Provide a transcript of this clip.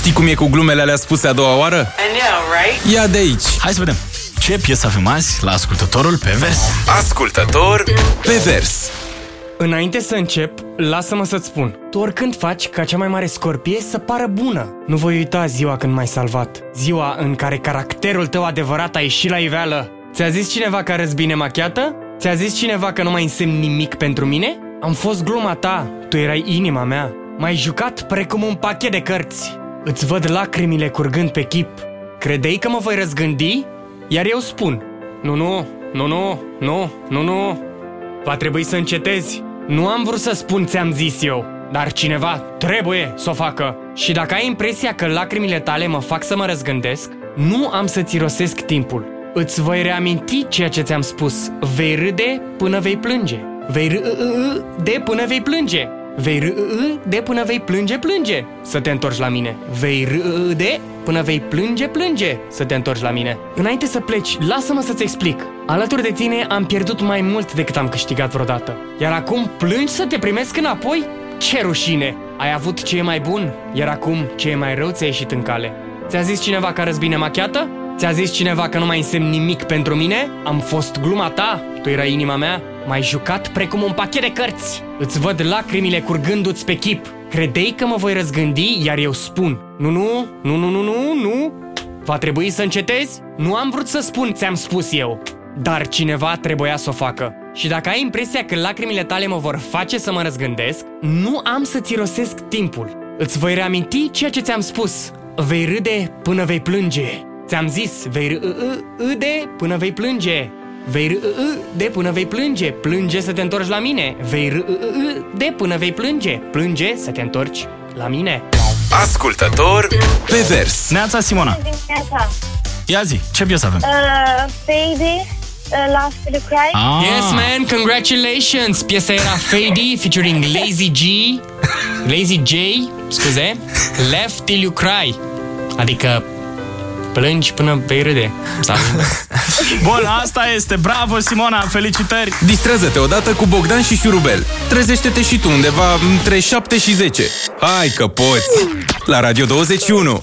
Știi cum e cu glumele alea spuse a doua oară? I know, right? Ia de aici! Hai să vedem. Ce piesă avem azi la ascultătorul pe vers? Ascultător pe vers. Înainte să încep, lasă-mă să-ți spun. Tu oricând faci ca cea mai mare scorpie să pară bună. Nu voi uita ziua când m-ai salvat. Ziua în care caracterul tău adevărat a ieșit la iveală. Ți-a zis cineva că arăți bine machiată? Ți-a zis cineva că nu mai însemn nimic pentru mine? Am fost gluma ta, tu erai inima mea. M-ai jucat precum un pachet de cărți. Îți văd lacrimile curgând pe chip. Credeai că mă voi răzgândi? Iar eu spun, nu, nu, nu, nu, nu, nu, nu, Va trebui să încetezi. Nu am vrut să spun ți-am zis eu, dar cineva trebuie să o facă. Și dacă ai impresia că lacrimile tale mă fac să mă răzgândesc, nu am să-ți rosesc timpul. Îți voi reaminti ceea ce ți-am spus. Vei râde până vei plânge. Vei râde până vei plânge. Vei râde până vei plânge, plânge Să te întorci la mine Vei râde până vei plânge, plânge Să te întorci la mine Înainte să pleci, lasă-mă să-ți explic Alături de tine am pierdut mai mult decât am câștigat vreodată Iar acum plângi să te primesc înapoi? Ce rușine! Ai avut ce e mai bun, iar acum ce e mai rău ți-a ieșit în cale Ți-a zis cineva că arăți bine machiată? Ți-a zis cineva că nu mai însemn nimic pentru mine? Am fost gluma ta? Tu erai inima mea? M-ai jucat precum un pachet de cărți. Îți văd lacrimile curgându-ți pe chip. Credei că mă voi răzgândi, iar eu spun Nu, nu, nu, nu, nu, nu, nu Va trebui să încetezi? Nu am vrut să spun, ți-am spus eu Dar cineva trebuia să o facă și dacă ai impresia că lacrimile tale mă vor face să mă răzgândesc, nu am să-ți rosesc timpul. Îți voi reaminti ceea ce ți-am spus. Vei râde până vei plânge. Ți-am zis, vei râde până vei plânge. Vei râde până vei plânge. Plânge să te întorci la mine. Vei râde până vei plânge. Plânge să te întorci la mine. Ascultător pe vers. Neața Simona. Dimineața. Ia zi, ce piesă avem? Uh, baby, uh, Last Will Cry. Ah, Yes, man, congratulations! Piesa era Fady featuring Lazy G, Lazy J, scuze, Left Till You Cry. Adică plângi până vei râde. Sau Bun, asta este. Bravo, Simona, felicitări! Distrează-te odată cu Bogdan și Șurubel. Trezește-te și tu undeva între 7 și 10. Hai că poți! La Radio 21.